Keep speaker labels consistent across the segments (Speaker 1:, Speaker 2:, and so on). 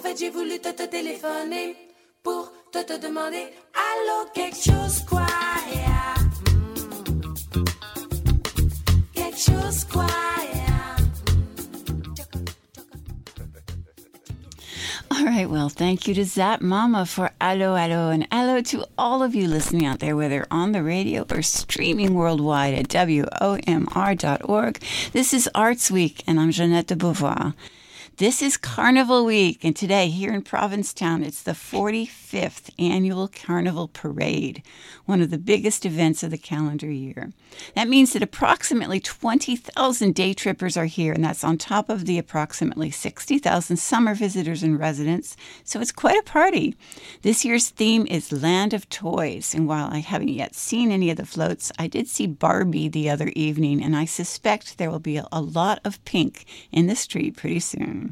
Speaker 1: fait, j'ai voulu te, te téléphoner pour te, te demander Allô, quelque chose quoi yeah. Mm. Quelque chose quoi.
Speaker 2: All right, well, thank you to Zap Mama for Allo Allo, and allo to all of you listening out there, whether on the radio or streaming worldwide at WOMR.org. This is Arts Week, and I'm Jeanette de Beauvoir. This is Carnival Week, and today here in Provincetown, it's the 45th annual Carnival Parade, one of the biggest events of the calendar year. That means that approximately 20,000 day trippers are here, and that's on top of the approximately 60,000 summer visitors and residents, so it's quite a party. This year's theme is Land of Toys, and while I haven't yet seen any of the floats, I did see Barbie the other evening, and I suspect there will be a lot of pink in the street pretty soon.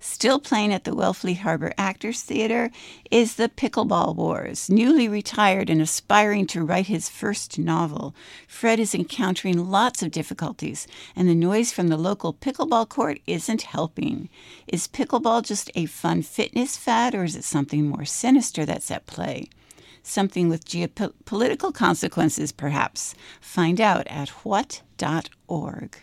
Speaker 2: Still playing at the Wellfleet Harbor Actors Theater is The Pickleball Wars. Newly retired and aspiring to write his first novel, Fred is encountering lots of difficulties, and the noise from the local pickleball court isn't helping. Is pickleball just a fun fitness fad, or is it something more sinister that's at play? Something with geopolitical consequences, perhaps. Find out at what.org.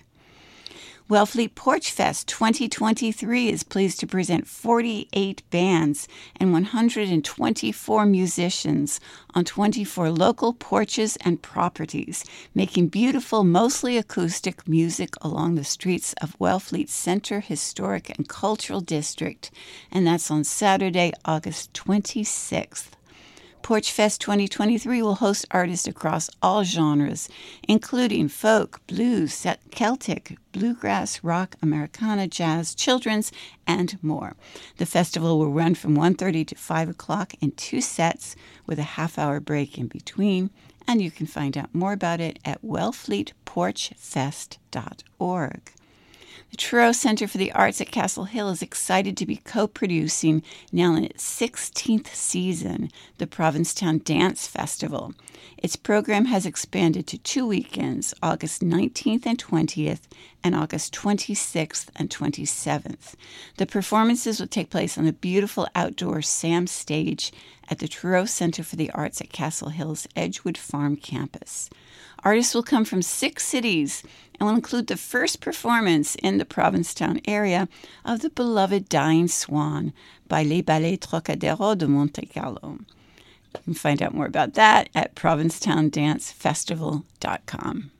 Speaker 2: Wellfleet Porch Fest 2023 is pleased to present 48 bands and 124 musicians on 24 local porches and properties, making beautiful, mostly acoustic music along the streets of Wellfleet Center Historic and Cultural District, and that's on Saturday, August 26th. Porch Fest 2023 will host artists across all genres, including folk, blues, Celtic, bluegrass, rock, Americana, jazz, children's, and more. The festival will run from 1:30 to 5 o'clock in two sets with a half-hour break in between, and you can find out more about it at wellfleetporchfest.org. The Truro Center for the Arts at Castle Hill is excited to be co producing, now in its 16th season, the Provincetown Dance Festival. Its program has expanded to two weekends, August 19th and 20th, and August 26th and 27th. The performances will take place on the beautiful outdoor SAM stage at the Truro Center for the Arts at Castle Hill's Edgewood Farm campus. Artists will come from six cities and will include the first performance in the Provincetown area of the beloved Dying Swan by Les Ballets Trockadero de Monte Carlo. You can find out more about that at provincetowndancefestival.com.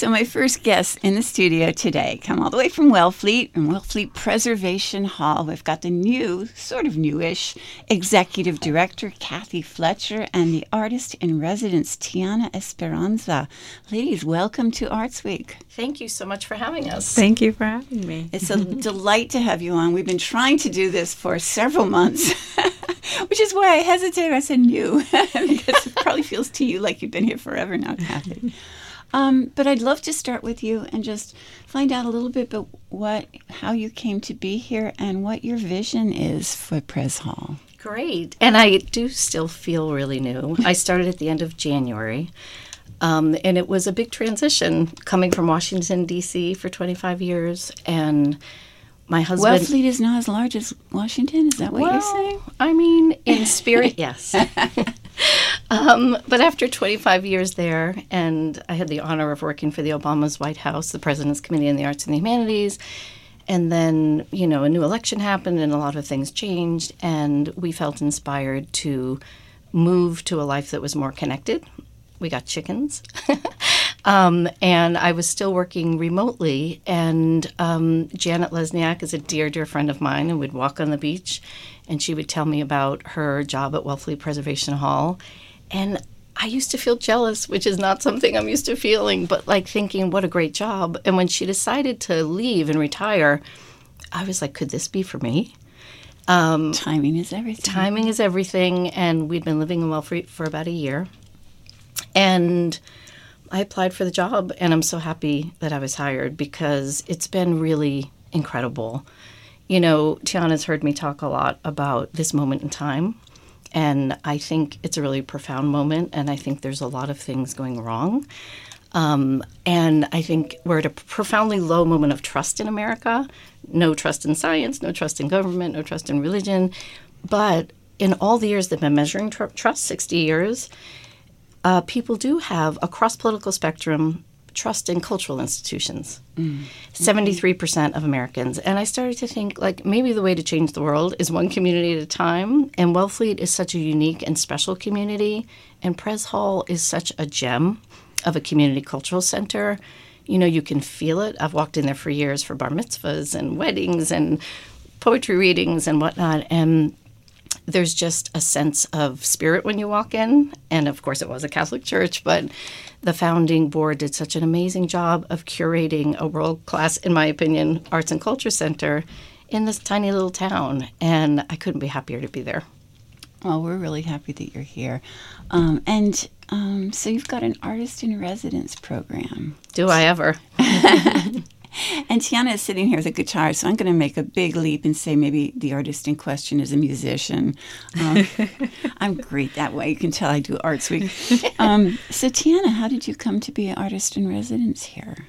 Speaker 2: So, my first guest in the studio today come all the way from Wellfleet and Wellfleet Preservation Hall. We've got the new, sort of newish, executive director, Kathy Fletcher, and the artist in residence, Tiana Esperanza. Ladies, welcome to Arts Week.
Speaker 3: Thank you so much for having us.
Speaker 4: Thank you for having me.
Speaker 2: It's a delight to have you on. We've been trying to do this for several months. Which is why I hesitated. I said new because it probably feels to you like you've been here forever now, Kathy. Um, but I'd love to start with you and just find out a little bit about what, how you came to be here, and what your vision is for Pres Hall.
Speaker 3: Great, and I do still feel really new. I started at the end of January. Um, and it was a big transition coming from Washington, D.C. for 25 years. And my husband.
Speaker 2: Wellfleet is not as large as Washington. Is that what
Speaker 3: well,
Speaker 2: you're saying?
Speaker 3: I mean, in spirit, yes. um, but after 25 years there, and I had the honor of working for the Obama's White House, the President's Committee on the Arts and the Humanities. And then, you know, a new election happened and a lot of things changed. And we felt inspired to move to a life that was more connected we got chickens. um, and I was still working remotely. And um, Janet Lesniak is a dear, dear friend of mine, and we'd walk on the beach, and she would tell me about her job at Wellfleet Preservation Hall. And I used to feel jealous, which is not something I'm used to feeling, but like thinking, what a great job. And when she decided to leave and retire, I was like, could this be for me?
Speaker 2: Um, timing is everything.
Speaker 3: Timing is everything. And we'd been living in Wellfleet for about a year. And I applied for the job, and I'm so happy that I was hired because it's been really incredible. You know, Tiana's heard me talk a lot about this moment in time, and I think it's a really profound moment, and I think there's a lot of things going wrong. Um, and I think we're at a profoundly low moment of trust in America. No trust in science, no trust in government, no trust in religion. But in all the years they've been measuring tr- trust, 60 years, uh, people do have across political spectrum trust in cultural institutions. Mm. 73% of Americans. And I started to think like maybe the way to change the world is one community at a time. And Wellfleet is such a unique and special community. And Pres Hall is such a gem of a community cultural center. You know, you can feel it. I've walked in there for years for bar mitzvahs and weddings and poetry readings and whatnot. And there's just a sense of spirit when you walk in. And of course, it was a Catholic church, but the founding board did such an amazing job of curating a world class, in my opinion, arts and culture center in this tiny little town. And I couldn't be happier to be there.
Speaker 2: Well, we're really happy that you're here. Um, and um, so you've got an artist in residence program.
Speaker 3: Do I ever?
Speaker 2: And Tiana is sitting here with a guitar, so I'm going to make a big leap and say maybe the artist in question is a musician. Um, I'm great that way. You can tell I do Arts Week. Um, so, Tiana, how did you come to be an artist in residence here?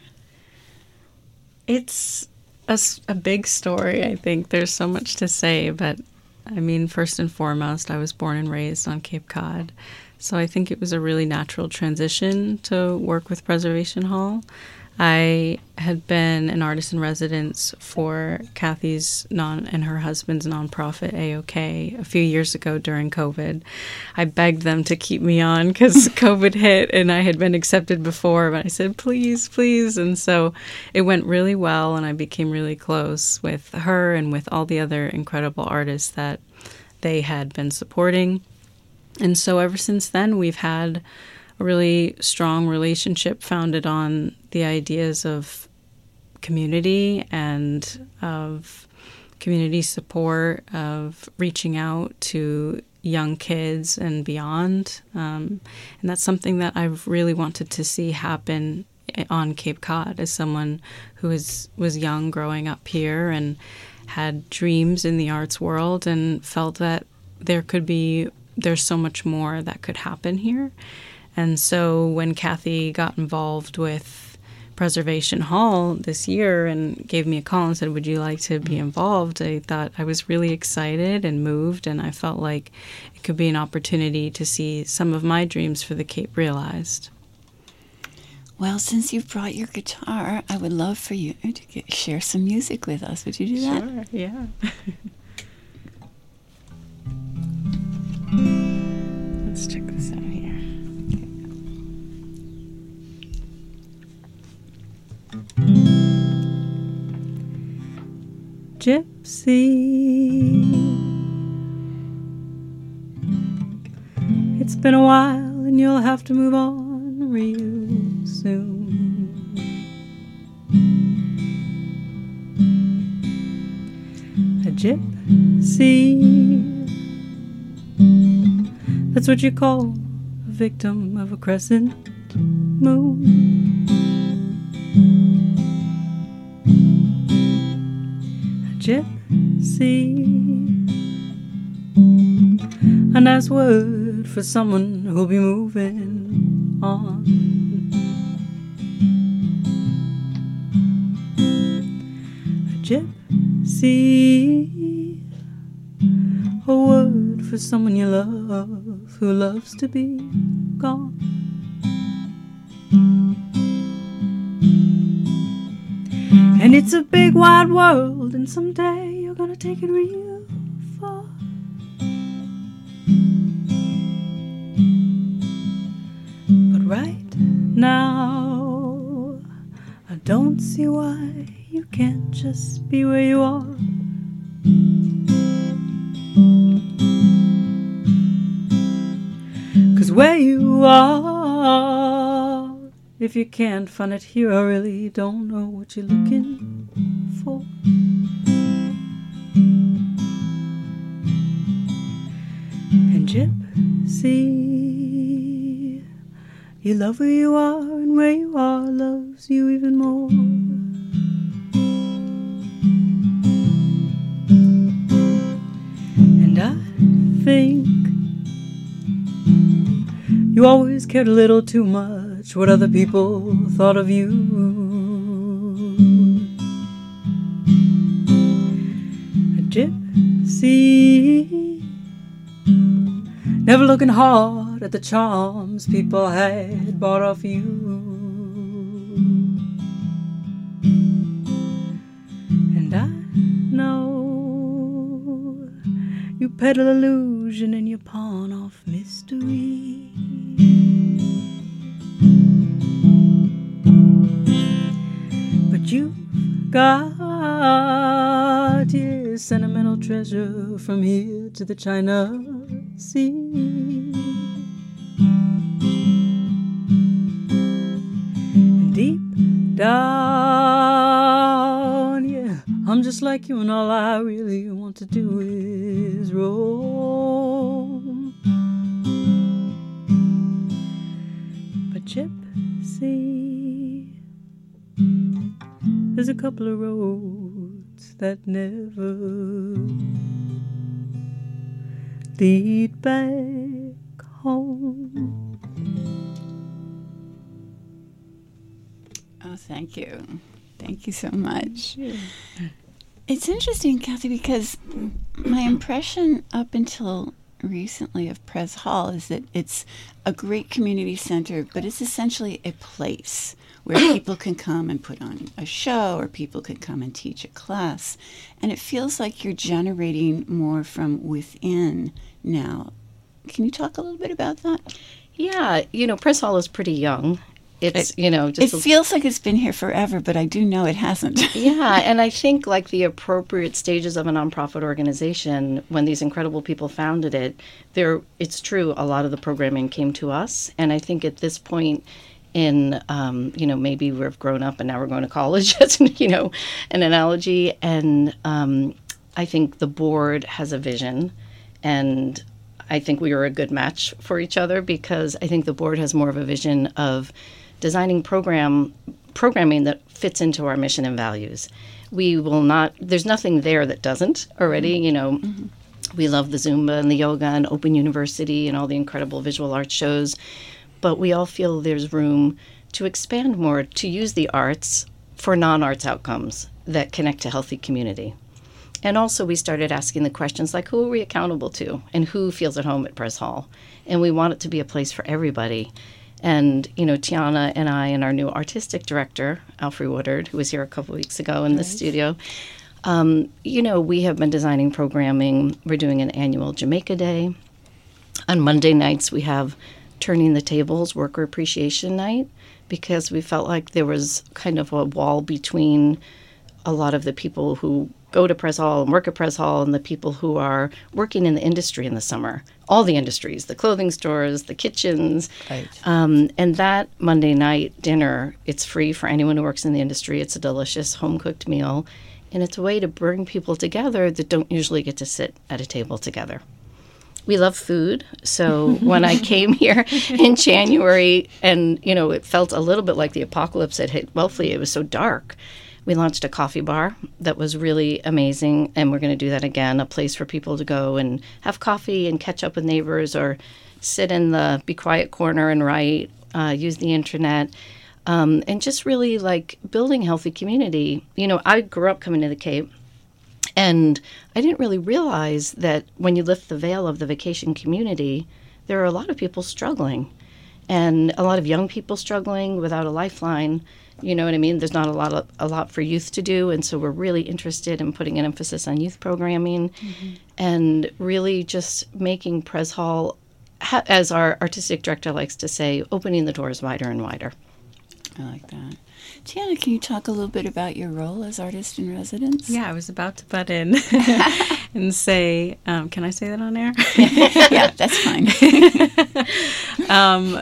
Speaker 4: It's a, a big story, I think. There's so much to say, but I mean, first and foremost, I was born and raised on Cape Cod. So I think it was a really natural transition to work with Preservation Hall. I had been an artist in residence for Kathy's non and her husband's nonprofit AOK a few years ago during COVID. I begged them to keep me on because COVID hit and I had been accepted before, but I said, please, please. And so it went really well, and I became really close with her and with all the other incredible artists that they had been supporting. And so ever since then, we've had a really strong relationship founded on the ideas of community and of community support, of reaching out to young kids and beyond. Um, and that's something that I've really wanted to see happen on Cape Cod as someone who is, was young growing up here and had dreams in the arts world and felt that there could be there's so much more that could happen here and so when Kathy got involved with Preservation Hall this year and gave me a call and said, Would you like to be involved? I thought I was really excited and moved, and I felt like it could be an opportunity to see some of my dreams for the Cape realized.
Speaker 2: Well, since you've brought your guitar, I would love for you to get, share some music with us. Would you do that?
Speaker 4: Sure, yeah. Let's check this out. Gypsy. It's been a while and you'll have to move on real soon. A gypsy. That's what you call a victim of a crescent moon. Gypsy. A nice word for someone who'll be moving on. A gypsy. A word for someone you love who loves to be gone. And it's a big wide world, and someday you're gonna take it real far. But right now, I don't see why you can't just be where you are. Cause where you are if you can't find it here, I really don't know what you're looking for. Gypsy, you love where you are, and where you are loves you even more. And I think you always cared a little too much
Speaker 5: what other people thought of you. A gypsy, never looking hard at the charms people had bought off you. And I know you peddle illusion and you pawn off mystery. But you've got your sentimental treasure from here to the China Sea. Deep down, yeah, I'm just like you, and all I really want to do is roam. But Gypsy, there's a couple of roads that never lead back home.
Speaker 2: Oh, thank you. Thank you so much. It's interesting, Kathy, because my impression up until recently of Pres Hall is that it's a great community center, but it's essentially a place where people can come and put on a show or people can come and teach a class. And it feels like you're generating more from within now. Can you talk a little bit about that?
Speaker 3: Yeah, you know, Press Hall is pretty young. It's, you know,
Speaker 2: It
Speaker 3: a-
Speaker 2: feels like it's been here forever, but I do know it hasn't.
Speaker 3: yeah, and I think like the appropriate stages of a nonprofit organization, when these incredible people founded it, there it's true. A lot of the programming came to us, and I think at this point, in um, you know maybe we've grown up and now we're going to college, as you know, an analogy, and um, I think the board has a vision, and I think we are a good match for each other because I think the board has more of a vision of designing program programming that fits into our mission and values. We will not there's nothing there that doesn't already, mm-hmm. you know. Mm-hmm. We love the Zumba and the yoga and Open University and all the incredible visual arts shows, but we all feel there's room to expand more to use the arts for non-arts outcomes that connect to healthy community. And also, we started asking the questions like who are we accountable to and who feels at home at Press Hall? And we want it to be a place for everybody. And, you know, Tiana and I and our new artistic director, Alfred Woodard, who was here a couple weeks ago in the studio, um, you know, we have been designing programming. We're doing an annual Jamaica Day. On Monday nights, we have Turning the Tables Worker Appreciation Night because we felt like there was kind of a wall between a lot of the people who go to Press Hall and work at Press Hall and the people who are working in the industry in the summer. All the industries, the clothing stores, the kitchens.
Speaker 2: Right.
Speaker 3: Um, and that Monday night dinner, it's free for anyone who works in the industry. It's a delicious home cooked meal. And it's a way to bring people together that don't usually get to sit at a table together. We love food. So when I came here in January and, you know, it felt a little bit like the apocalypse had hit Wellfleet, it was so dark. We launched a coffee bar that was really amazing, and we're going to do that again a place for people to go and have coffee and catch up with neighbors or sit in the be quiet corner and write, uh, use the internet, um, and just really like building healthy community. You know, I grew up coming to the Cape. And I didn't really realize that when you lift the veil of the vacation community, there are a lot of people struggling and a lot of young people struggling without a lifeline. You know what I mean? There's not a lot of, a lot for youth to do, and so we're really interested in putting an emphasis on youth programming and really just making Pres Hall, ha- as our artistic director likes to say, opening the doors wider and wider.
Speaker 2: I like that. Tiana, can you talk a little bit about your role as artist in residence?
Speaker 4: Yeah, I was about to butt in and say, um, can I say that on air?
Speaker 2: yeah, that's fine.
Speaker 4: um,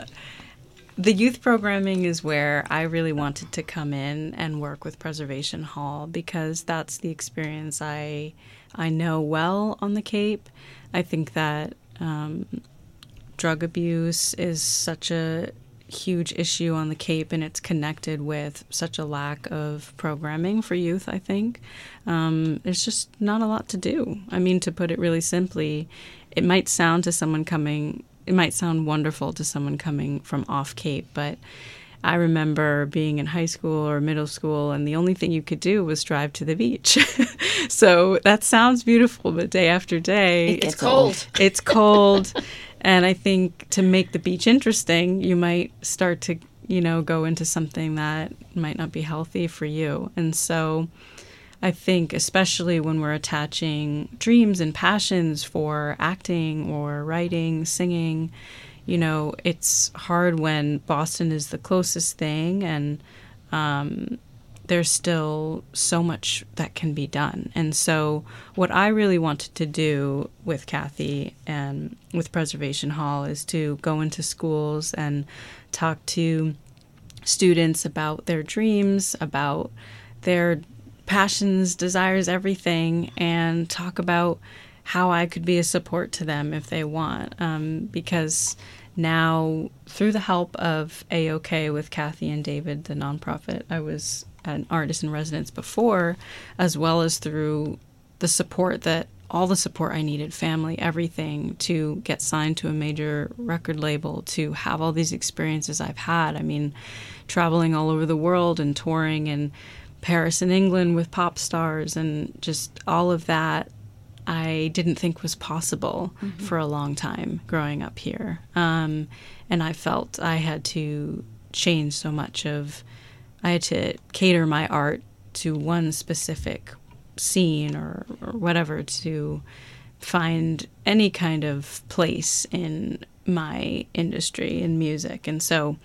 Speaker 4: the youth programming is where I really wanted to come in and work with Preservation Hall because that's the experience I I know well on the Cape. I think that um, drug abuse is such a huge issue on the Cape, and it's connected with such a lack of programming for youth. I think um, there's just not a lot to do. I mean, to put it really simply, it might sound to someone coming it might sound wonderful to someone coming from off Cape, but I remember being in high school or middle school, and the only thing you could do was drive to the beach. so that sounds beautiful, but day after day,
Speaker 2: It gets
Speaker 3: It's cold.
Speaker 4: it's cold. and I think to make the beach interesting, you might start to, you know, go into something that might not be healthy for you. And so I think, especially when we're attaching dreams and passions for acting or writing, singing, you know, it's hard when Boston is the closest thing and um, there's still so much that can be done. And so, what I really wanted to do with Kathy and with Preservation Hall is to go into schools and talk to students about their dreams, about their passions, desires, everything, and talk about how I could be a support to them if they want. Um, because now, through the help of AOK with Kathy and David, the nonprofit, I was an artist in residence before, as well as through the support that all the support I needed family, everything to get signed to a major record label, to have all these experiences I've had. I mean, traveling all over the world and touring in Paris and England with pop stars and just all of that. I didn't think was possible for a long time growing up here. Um, and I felt I had to change so much of, I had to cater my art to one specific scene or, or whatever to find any kind of place in my industry in music. And so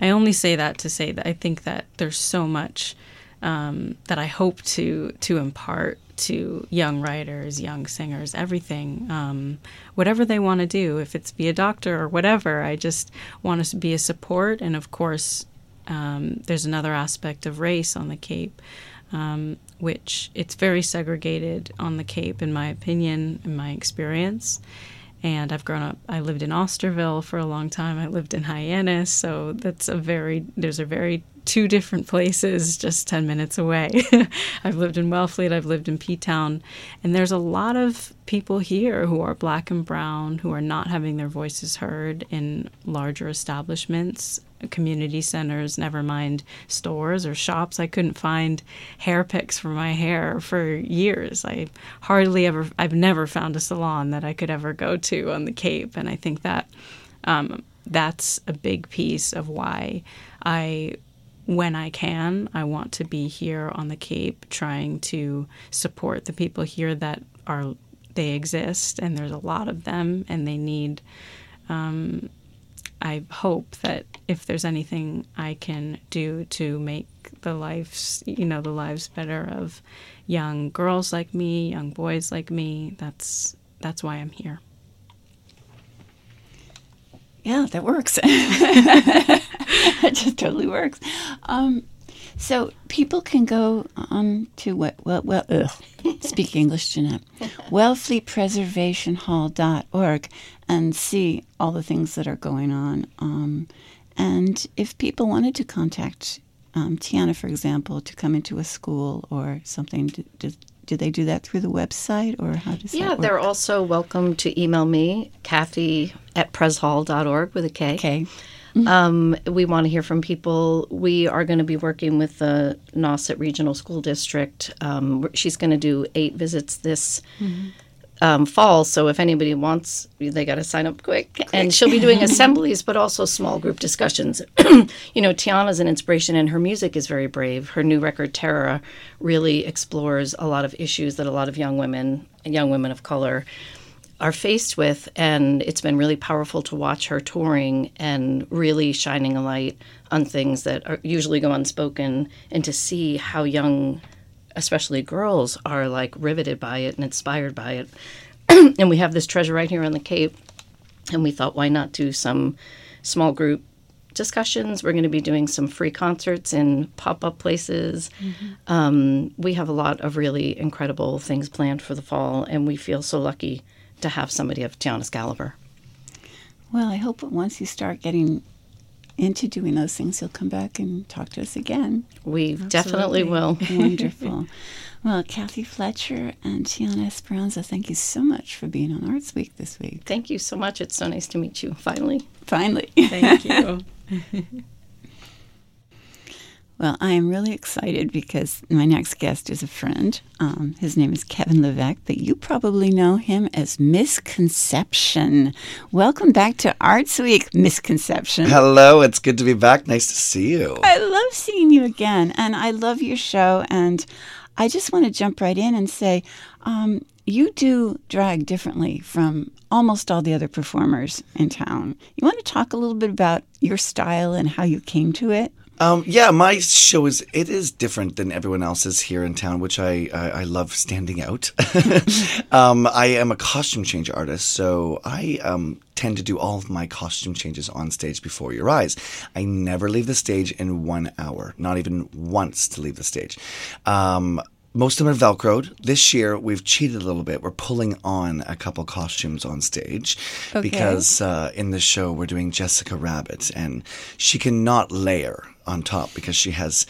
Speaker 4: I only say that to say that I think that there's so much um, that I hope to to impart to young writers, young singers, everything, um, whatever they want to do, if it's be a doctor or whatever. I just want to be a support, and of course, um, there's another aspect of race on the Cape, um, which it's very segregated on the Cape, in my opinion, in my experience. And I've grown up. I lived in Osterville for a long time. I lived in Hyannis, so that's a very there's a very two different places just 10 minutes away. I've lived in Wellfleet, I've lived in P Town, and there's a lot of people here who are black and brown who are not having their voices heard in larger establishments, community centers, never mind stores or shops. I couldn't find hair picks for my hair for years. I hardly ever, I've never found a salon that I could ever go to on the Cape, and I think that. Um, that's a big piece of why I when I can, I want to be here on the Cape trying to support the people here that are they exist and there's a lot of them and they need um, I hope that if there's anything I can do to make the lives you know the lives better of young girls like me, young boys like me, that's that's why I'm here.
Speaker 2: Yeah, that works. it just totally works. Um, so people can go on to what? Well, well, ugh. speak English, Jeanette. Wellfleetpreservationhall.org and see all the things that are going on. Um, and if people wanted to contact um, Tiana, for example, to come into a school or something, do, do, do they do that through the website or how does
Speaker 3: Yeah, they're also welcome to email me, Kathy at preshall.org with a K.
Speaker 2: okay.
Speaker 3: Um, we want to hear from people. We are going to be working with the Nauset Regional School District. Um, she's going to do eight visits this um, fall. So if anybody wants, they got to sign up quick. And she'll be doing assemblies, but also small group discussions. you know, Tiana's an inspiration, and her music is very brave. Her new record, Terra, really explores a lot of issues that a lot of young women young women of color are faced with and it's been really powerful to watch her touring and really shining a light on things that are usually go unspoken and to see how young especially girls are like riveted by it and inspired by it. And we have this treasure right here on the cape and we thought why not do some small group discussions? We're going to be doing some free concerts in pop-up places. Um, we have a lot of really incredible things planned for the fall and we feel so lucky to have somebody of Tiana's caliber.
Speaker 2: Well, I hope once you start getting into doing those things, you'll come back and talk to us again.
Speaker 3: We definitely will.
Speaker 2: Wonderful. well, Kathy Fletcher and Tiana Esperanza, thank you so much for being on Arts Week this week.
Speaker 3: Thank you so much. It's so nice to meet you finally.
Speaker 2: Finally.
Speaker 4: Thank you.
Speaker 2: Well, I am really excited because my next guest is a friend. Um, his name is Kevin Levesque, but you probably know him as Misconception. Welcome back to Arts Week, Misconception.
Speaker 6: Hello, it's good to be back. Nice to see you.
Speaker 2: I love seeing you again, and I love your show. And I just want to jump right in and say, um, you do drag differently from almost all the other performers in town. You want to talk a little bit about your style and how you came to it?
Speaker 6: Um, yeah, my show is it is different than everyone else's here in town, which I I, I love standing out. um, I am a costume change artist, so I um, tend to do all of my costume changes on stage before your eyes. I never leave the stage in one hour, not even once to leave the stage. Um, most of them are Velcroed. This year, we've cheated a little bit. We're pulling on a couple costumes on stage
Speaker 2: Okay.
Speaker 6: because uh, in the show, we're doing Jessica Rabbit, and she cannot layer on top because she has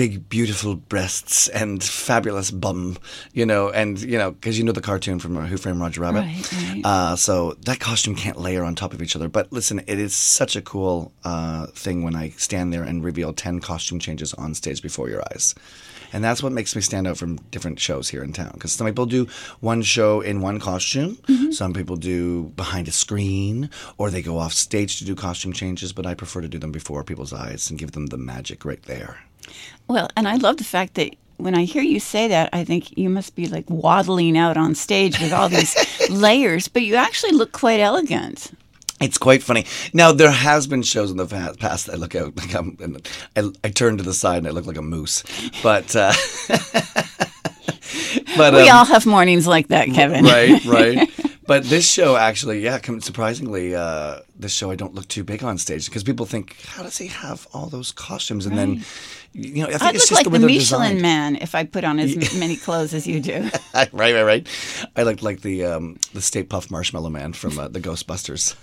Speaker 6: big, beautiful breasts and fabulous bum, you know, and, you know, because you know the cartoon from uh, Who Framed Roger Rabbit.
Speaker 2: Right, right.
Speaker 6: Uh, so that costume can't layer on top of each other. But listen, it is such a cool uh, thing when I stand there and reveal 10 costume changes on stage before your eyes. And that's what makes me stand out from different shows here in town. Because some people do one show in one costume, mm-hmm. some people do behind a screen, or they go off stage to do costume changes. But I prefer to do them before people's eyes and give them the magic right there.
Speaker 2: Well, and I love the fact that when I hear you say that, I think you must be like waddling out on stage with all these layers, but you actually look quite elegant.
Speaker 6: It's quite funny. Now there has been shows in the past that I look out like I'm, and I, I turn to the side and I look like a moose, but uh, but
Speaker 2: We
Speaker 6: um,
Speaker 2: all have mornings like that, Kevin.
Speaker 6: right, right. But this show actually, yeah, surprisingly, uh, this show I don't look too big on stage because people think, how does he have all those costumes? And then, you know, I think
Speaker 2: I'd
Speaker 6: it's
Speaker 2: look
Speaker 6: just
Speaker 2: like
Speaker 6: the
Speaker 2: the
Speaker 6: way they're
Speaker 2: Michelin
Speaker 6: designed.
Speaker 2: Man if I put on as many clothes as you do.
Speaker 6: right, right, right. I look like the um, the Stay Puft Marshmallow Man from uh, the Ghostbusters.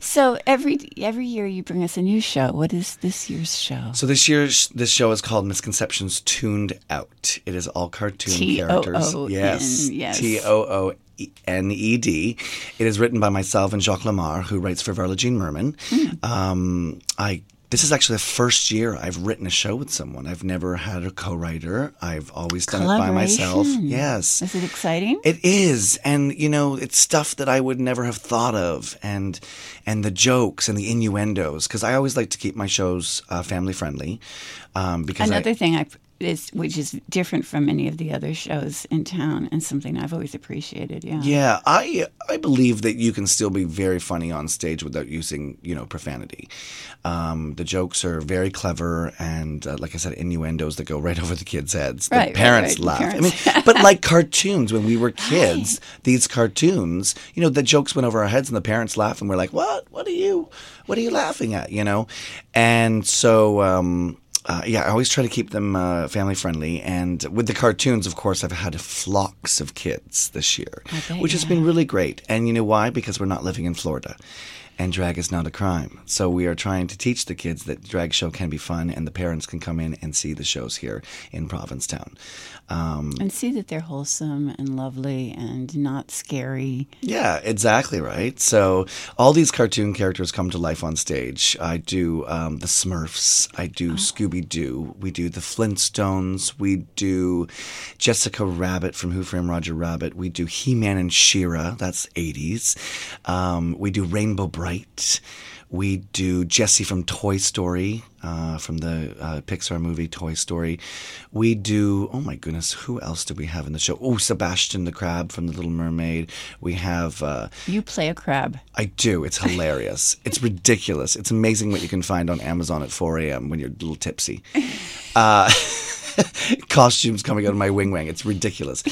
Speaker 2: So every every year you bring us a new show. What is this year's show?
Speaker 6: So this year's this show is called Misconceptions Tuned Out. It is all cartoon characters. Yes.
Speaker 2: yes.
Speaker 6: T O O N E D. It is written by myself and Jacques Lamar, who writes for Varla Jean Merman.
Speaker 2: Hmm.
Speaker 6: Um, I this is actually the first year I've written a show with someone. I've never had a co-writer. I've always done it by myself. Yes.
Speaker 2: Is it exciting?
Speaker 6: It is, and you know, it's stuff that I would never have thought of, and and the jokes and the innuendos, because I always like to keep my shows uh, family friendly. Um, because I-
Speaker 2: Another thing I is which is different from any of the other shows in town and something I've always appreciated. Yeah.
Speaker 6: Yeah, I I believe that you can still be very funny on stage without using you know profanity. Um, the jokes are very clever and uh, like I said, innuendos that go right over the kids' heads. The
Speaker 2: Right,
Speaker 6: parents
Speaker 2: right,
Speaker 6: laugh.
Speaker 2: parents.
Speaker 6: I mean, but like cartoons when we were kids, these cartoons, you know, the jokes went over our heads and the parents laugh and we're like, "What? What are you? What are you laughing at?" You know, and so. Um, uh, yeah, I always try to keep them uh, family friendly. And with the cartoons, of course, I've had flocks of kids this year,
Speaker 2: bet
Speaker 6: which has been really great. And you know why? Because we're not living in Florida. And drag is not a crime. So we are trying to teach the kids that drag show can be fun and the parents can come in and see the shows here in Provincetown. Um,
Speaker 2: And see that they're wholesome and lovely and not scary.
Speaker 6: Yeah, exactly right. So all these cartoon characters come to life on stage. I do um, the Smurfs. I do Scooby Doo. We do the Flintstones. We do Jessica Rabbit from Who Framed Roger Rabbit. We do He Man and She-Ra. That's eighties. Um, we do Rainbow Brite. We do Jesse from Toy Story, uh, from the uh, Pixar movie Toy Story. We do, oh my goodness, who else do we have in the show? Oh, Sebastian the Crab from The Little Mermaid. We have, uh,
Speaker 2: You play a crab.
Speaker 6: I do, it's hilarious. it's ridiculous. It's amazing what you can find on Amazon at 4 a.m. when you're a little tipsy. Uh, costumes coming out of my wing wang. It's ridiculous.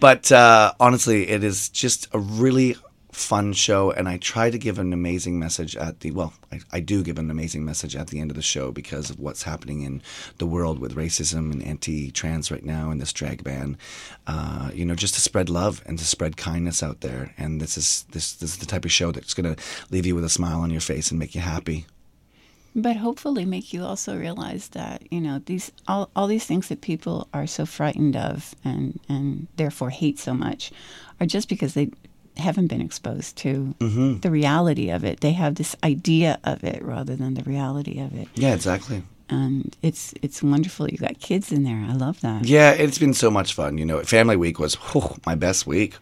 Speaker 6: But uh, honestly, it is just a really fun show, and I try to give an amazing message at the well, I, I do give an amazing message at the end of the show because of what's happening in the world with racism and anti-trans right now and this drag ban. Uh, you know, just to spread love and to spread kindness out there. And this is this this is the type of show that's going to leave you with a smile on your face and make you happy.
Speaker 2: But hopefully make you also realize that, you know, these all, all these things that people are so frightened of and, and therefore hate so much are just because they haven't been exposed to mm-hmm. the reality of it. They have this idea of it rather than the reality of it.
Speaker 6: Yeah, exactly.
Speaker 2: And it's it's wonderful. You got kids in there. I love that.
Speaker 6: Yeah, it's been so much fun. You know, Family Week was whew, my best week.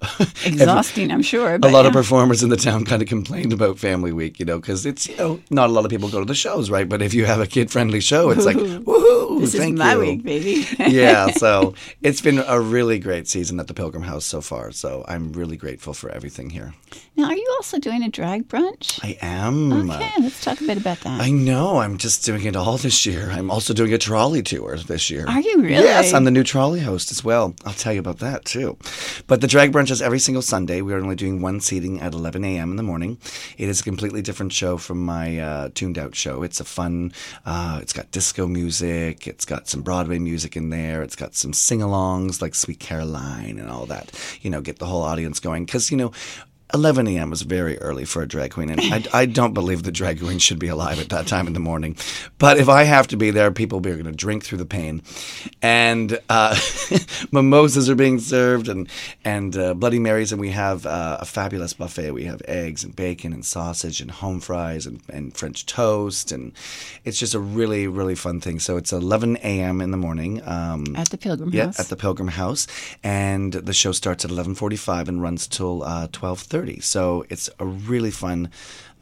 Speaker 2: Exhausting, I'm sure.
Speaker 6: a lot of performers in the town kind of complained about Family Week, you know, because it's you know not a lot of people go to the shows, right? But if you have a kid-friendly show, it's like woohoo!
Speaker 2: This
Speaker 6: thank
Speaker 2: is my
Speaker 6: you.
Speaker 2: week, baby.
Speaker 6: yeah, so it's been a really great season at the Pilgrim House so far. So I'm really grateful for everything here.
Speaker 2: Now, are you also doing a drag brunch?
Speaker 6: I am.
Speaker 2: okay, let's talk a bit about that.
Speaker 6: I know. I'm just doing it all this year. I'm also doing a trolley tour this year.
Speaker 2: Are you really?
Speaker 6: Yes, I'm the new trolley host as well. I'll tell you about that too. But the drag brunch is every single Sunday. We are only doing one seating at 11 a.m. in the morning. It is a completely different show from my uh, tuned out show. It's a fun. Uh, it's got disco music. It's got some Broadway music in there. It's got some sing-alongs like Sweet Caroline and all that. You know, get the whole audience going because you know. 11 a.m. is very early for a drag queen, and I, I don't believe the drag queen should be alive at that time in the morning. But if I have to be there, people are going to drink through the pain, and uh, mimosas are being served, and and uh, Bloody Marys, and we have uh, a fabulous buffet. We have eggs and bacon and sausage and home fries and, and French toast, and it's just a really really fun thing. So it's 11 a.m. in the morning. Um,
Speaker 2: at the Pilgrim
Speaker 6: yeah,
Speaker 2: House.
Speaker 6: at the Pilgrim House, and the show starts at eleven forty-five and runs till uh, twelve thirty. So it's a really fun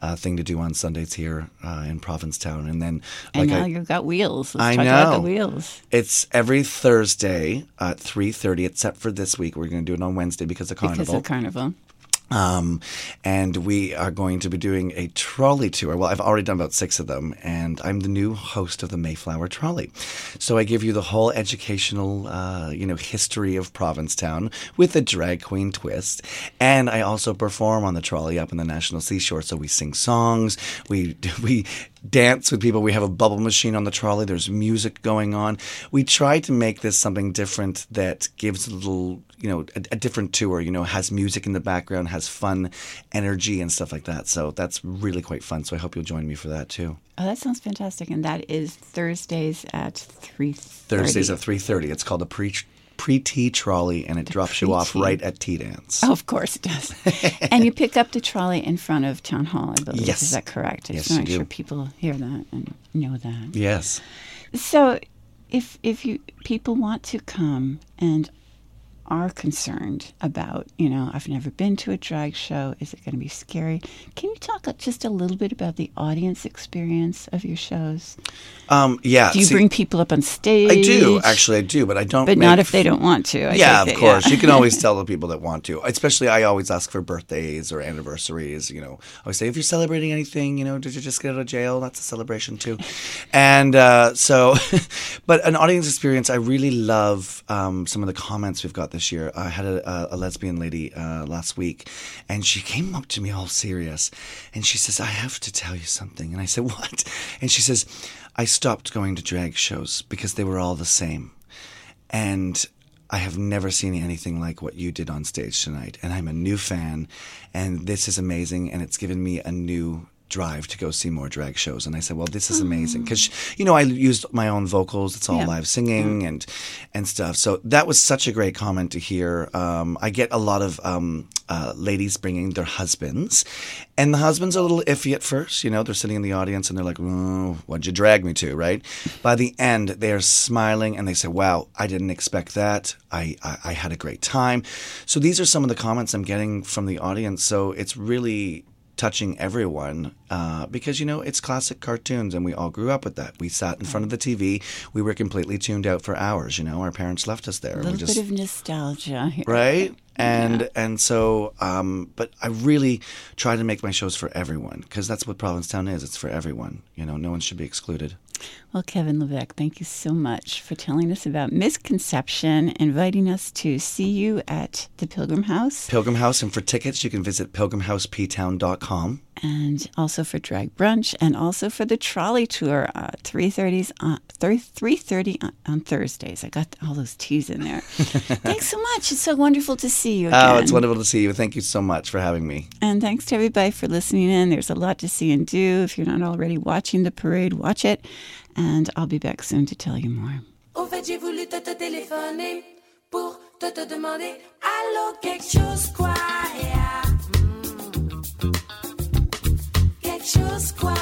Speaker 6: uh, thing to do on Sundays here uh, in Provincetown. And then,
Speaker 2: and now
Speaker 6: I,
Speaker 2: you've got wheels. Let's
Speaker 6: I
Speaker 2: talk about the wheels.
Speaker 6: it's every Thursday at three thirty, except for this week. We're going to do it on Wednesday because of carnival.
Speaker 2: Because of carnival.
Speaker 6: Um, and we are going to be doing a trolley tour. Well, I've already done about six of them, and I'm the new host of the Mayflower Trolley. So I give you the whole educational, uh, you know, history of Provincetown with a drag queen twist, and I also perform on the trolley up in the National Seashore. So we sing songs, we we dance with people. We have a bubble machine on the trolley. There's music going on. We try to make this something different that gives a little, you know, a, a different tour. You know, has music in the background, has fun, energy, and stuff like that. So that's really quite fun. So I hope you'll join me for that too.
Speaker 2: Oh, that sounds fantastic. And that is Thursdays at 3
Speaker 6: Thursdays at three thirty. It's called a pre pre tea trolley, and it drops you off right at tea dance.
Speaker 2: Oh, of course it does. and you pick up the trolley in front of Town Hall, I believe.
Speaker 6: Yes.
Speaker 2: Is that correct? I
Speaker 6: Yes,
Speaker 2: just make sure people hear that and know that.
Speaker 6: Yes.
Speaker 2: So, if if you people want to come and are concerned about, you know, I've never been to a drag show. Is it going to be scary? Can you talk just a little bit about the audience experience of your shows?
Speaker 6: Um, yeah.
Speaker 2: Do you
Speaker 6: see,
Speaker 2: bring people up on stage?
Speaker 6: I do actually. I do, but I don't.
Speaker 2: but not if they don't want to. I
Speaker 6: yeah, of course. You can always tell the people that want to. Especially, I always ask for birthdays or anniversaries. You know, I always say if you're celebrating anything, you know, did you just get out of jail? That's a celebration too. And uh, so, but an audience experience, I really love um, some of the comments we've got this year. I had a, a lesbian lady uh, last week, and she came up to me all serious, and she says, "I have to tell you something." And I said, "What?" And she says, "I stopped going to drag shows because they were all the same." and I have never seen anything like what you did on stage tonight. And I'm a new fan, and this is amazing, and it's given me a new drive to go see more drag shows. And I said well this is amazing. Because you know I used my own vocals. It's all
Speaker 2: Yeah.
Speaker 6: live singing and and stuff. So that was such a great comment to hear. Um, I get a lot of um, uh, ladies bringing their husbands. And the husbands are a little iffy at first you know they're sitting in the audience and they're like oh, what'd you drag me to right? By the end they're smiling and they say wow I didn't expect that. I, I, I had a great time. So these are some of the comments I'm getting from the audience. So it's really touching everyone uh, because you know it's classic cartoons and we all grew up with that. We sat in front of the tv we were completely tuned out for hours you know our parents left us there
Speaker 2: A little
Speaker 6: just
Speaker 2: bit of nostalgia. Here.
Speaker 6: right and and so um but i really try to make my shows for everyone because that's what provincetown is it's for everyone you know no one should be excluded
Speaker 2: Well, Kevin Levesque, thank you so much for telling us about misconception, inviting us to see you at the Pilgrim House,
Speaker 6: Pilgrim House, and for tickets, you can visit pilgrimhouseptown.com.
Speaker 2: and also for Drag Brunch, and also for the trolley tour, uh, 3.30s on, 3.30 on, on Thursdays. I got all those T's in there. thanks so much. It's so wonderful to see you again.
Speaker 6: Oh, it's wonderful to see you. Thank you so much for having me.
Speaker 2: And thanks to everybody for listening in. There's a lot to see and do. If you're not already watching the parade, watch it. And I'll be back soon to tell you more.
Speaker 1: Fait, j'ai voulu te, te téléphoner pour te, te demander Allô, quelque chose quoi yeah. Mm. Quelque chose quoi